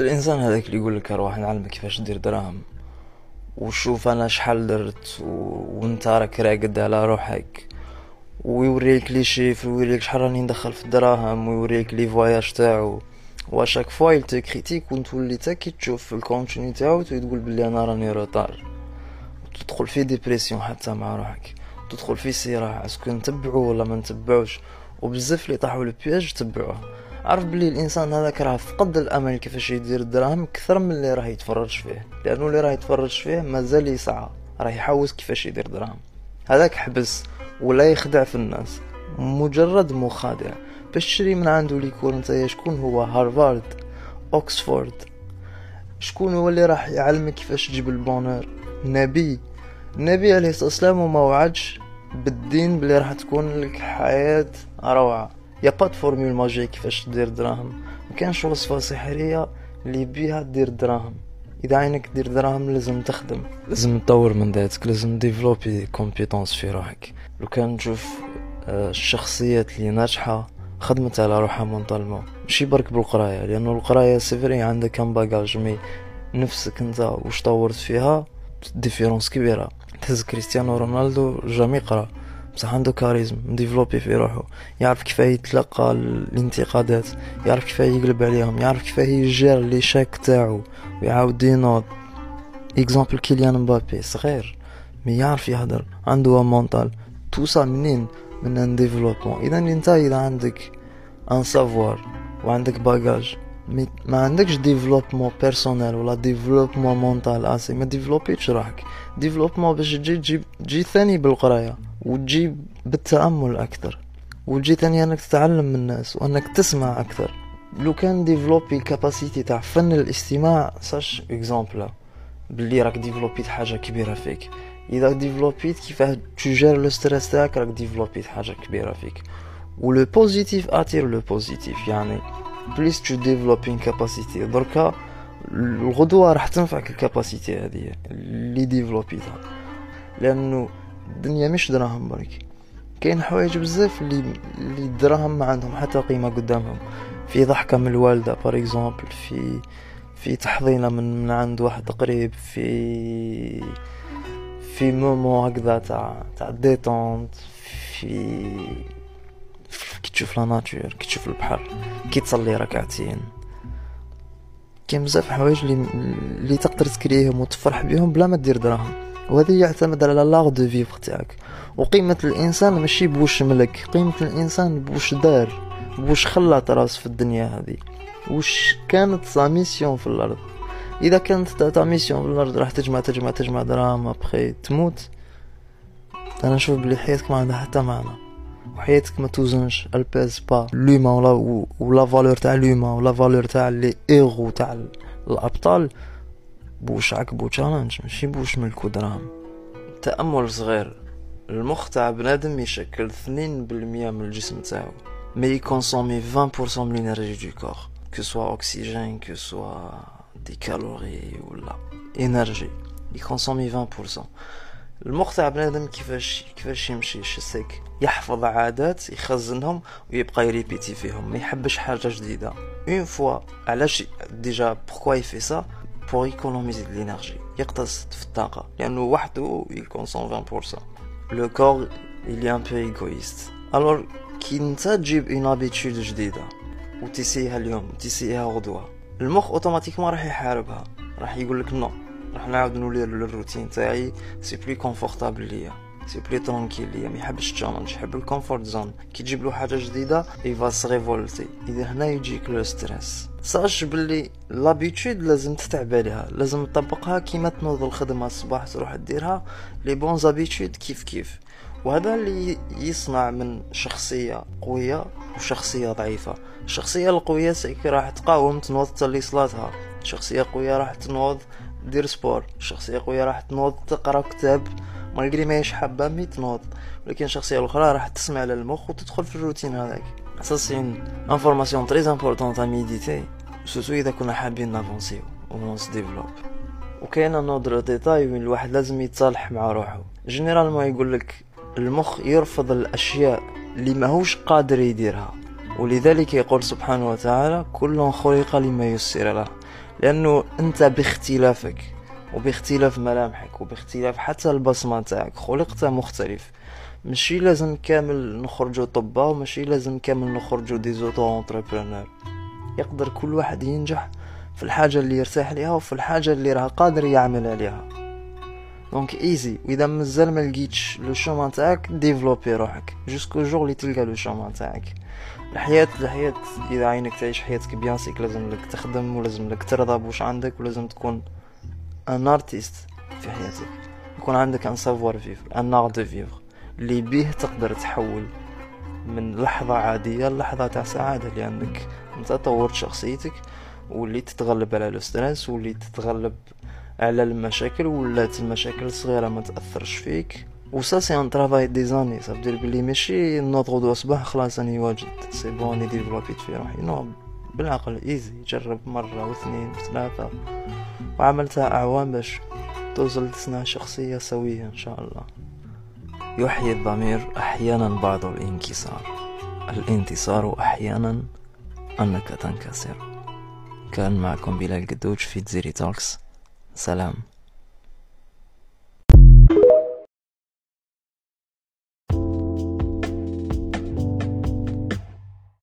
الإنسان هذاك اللي يقول لك أروح نعلمك كيفاش دير دراهم؟ وشوف أنا شحال درت و... وأنت راك راقد على روحك. ويوريك les chiffres ويوريك شحال راني ندخل في الدراهم ويوريك les voyages تاعو. و à chaque fois il te critique وتولي تا كي تشوف في ال contenu تاعو تقول بلي أنا راني retard تدخل في dépression حتى مع روحك. تدخل في صراع est-ce que نتبعو ولا ما نتبعوش؟ وبزاف اللي طاحوا البياج تبعوه. عرف بلي الإنسان هذاك راه فقد الأمل كيفاش يدير الدراهم أكثر من اللي راه يتفرج فيه. لأنه اللي راه يتفرج فيه مازال يسعى راه يحوس كيفاش يدير دراهم. هذاك حبس ولا يخدع في الناس مجرد مخادع. باش تشري من عنده ليكور نتايا شكون هو؟ هارفارد أوكسفورد. شكون هو اللي راح يعلمك كيفاش تجيب البونور؟ نبي. النبي عليه الصلاة والسلام وما وعدش بالدين بلي راح تكون لك حياة روعة. y a pas formule magique كيفاش دير دراهم. مكانش وصفة سحرية اللي بيها دير دراهم. إذا عينك دير دراهم لازم تخدم. لازم تطور من ذاتك لازم développer compétences في روحك. لو كان نشوف آه، الشخصيات اللي ناجحة خدمت على روحها mentalement ماشي برك بالقراية لأنه القراية c'est vrai عندك comme bagage mais نفسك أنت واش طورت فيها؟ différence كبيرة. تهز كريستيانو رونالدو jamais قرأ. بصح عنده charisme م développé في روحه يعرف كيف يتلقى الانتقادات يعرف كيف يقلب عليهم يعرف كيف ي gérer les échecs تاعو ويعاود ينوض. exemple كيليان مبابي صغير mais يعرف يهدر عنده mental توصل منين؟ من un développement إذا أنت إذا عندك un savoir وعندك bagage ما عندكش développement personnel ولا développement mental آسي ما développ يتش روحك. développement باش تجي تجي ثاني بالقراية. وتجي بالتأمل أكثر. وتجي ثاني أنك تتعلم من الناس وأنك تسمع أكثر. لو كان développer ال capacité تاع فن الاستماع sache exemple. باللي راك développ يت حاجة كبيرة فيك. إذا développ يت كيفاه ت gérer le stress تاعك راك développ يت حاجة كبيرة فيك. و le positif attire le positif. يعني plus tu développes capacité دركا الغدوة راح تنفعك ال capacité هذه اللي développ يتها. لأنه الدنيا مش دراهم برك. كاين حوايج بزاف اللي اللي الدراهم ما عندهم حتى قيمة قدامهم. في ضحكة من الوالدة par exemple في في تحضينة من من عند واحد قريب في في مومو هكذا تاع تاع détente في كي تشوف la nature كي تشوف البحر كي تصلي ركعتين. كاين بزاف حوايج اللي اللي تقدر تكريهم وتفرح بهم بلا ما دير دراهم. وهذا يعتمد على l'art de vivre تاعك. وقيمة الإنسان ماشي بوش ملك. قيمة الإنسان بوش دار. بوش خلات راس في الدنيا هذه. وش كانت sa mission في الأرض. إذا كانت ta mission في الأرض راح تجمع تجمع تجمع دراهم ابخي تموت. أنا نشوف بلي حياتك ما عندها حتى معنى. وحياتك ما توزنش. الباز با لوما ولا فالور تاع لوما ولا فالور تاع لي ايغو تاع الأبطال. بوش عكبو تشالنج ماشي بوش ملكو دراهم. تأمل صغير المخ تاع بنادم يشكل اثنين بالمية من الجسم تاعو. مي يكونسومي 20% من الانرجي دو كور كو سوا اوكسيجين كو سوا دي كالوري ولا انرجي يكونسومي 20% المخ تاع بنادم كيفاش كيفاش يمشي؟ شسك يحفظ عادات يخزنهم ويبقى يريبيتي فيهم. ما يحبش حاجة جديدة. اون فوا علاش؟ ديجا بوركوا يفي سا بور ايكونوميزي دي لينيرجي يقتصد في الطاقة لأنه وحده يكونسون 20% لو كور il ان بو ايغويست الور كي نتا تجيب اون ابيتود جديده وتسيها اليوم وتسيها غدوه المخ automatiquement راح يحاربها راح يقول لك non راح نعاود نولي للروتين تاعي c'est plus confortable ليا. c'est plus tranquille ليا ما يحبش ال challenge يحب ال comfort zone كي تجيب له حاجة جديده il va se révolter اذا هنا يجيك le stress sache باللي l'habitude لازم تتعب عليها لازم تطبقها كيما تنوض الخدمه الصباح تروح ديرها les bonnes habitudes كيف كيف وهذا اللي يصنع من شخصيه قويه وشخصيه ضعيفه الشخصيه القويه c'est qui راح تقاوم تنوض تلي صلاتها شخصيه قويه راح تنوض دير sport شخصية قوية راح تنوض تقرا كتاب malgré ماهيش حابة mais تنوض ولكن الشخصية الأخرى راح تسمع للمخ وتدخل في الروتين هذاك ça c'est une information très importante à méditer dessus اذا كنا حابين ن avancer و و développe وكاين un autre détail وين الواحد لازم يتصالح مع روحه généralement يقول لك المخ يرفض الاشياء اللي ماهوش قادر يديرها ولذلك يقول سبحانه وتعالى كل خلق لما يسر له لأنه انت باختلافك وباختلاف ملامحك وباختلاف حتى البصمة تاعك خلقت مختلف. ماشي لازم كامل نخرجوا طبا وماشي لازم كامل نخرجوا دي اونتربرونور يقدر كل واحد ينجح في الحاجة اللي يرتاح ليها وفي الحاجة اللي راه قادر يعمل عليها. donc easy وإذا مازال ما لقيتش le chemin تاعك développer روحك. jusqu'au jour اللي تلقى le chemin تاعك. الحياة الحياة إذا عينك تعيش حياتك bien sûr لازم لك تخدم ولازم لك ترضى بوش عندك ولازم تكون un artiste في حياتك يكون عندك un savoir vivre un art de vivre اللي بيه تقدر تحول من لحظة عادية للحظة تاع سعادة. لأنك أنت طورت شخصيتك واللي تتغلب على ال stress واللي تتغلب على المشاكل ولات المشاكل الصغيرة ما تأثرش فيك. و ça c'est un travail des années ça fait بلي ماشي نوض غدوة صباح خلاص راني واجد. c'est bon راني développer ت في روحي non بالعقل easy جرب مرة واثنين وثلاثة وعملتها أعوام باش توصل تصنع شخصية سوية إن شاء الله. يحيي الضمير أحيانا بعض الانكسار. الانتصار أحيانا أنك تنكسر. كان معكم بلال قدوج في تزيري توكس سلام.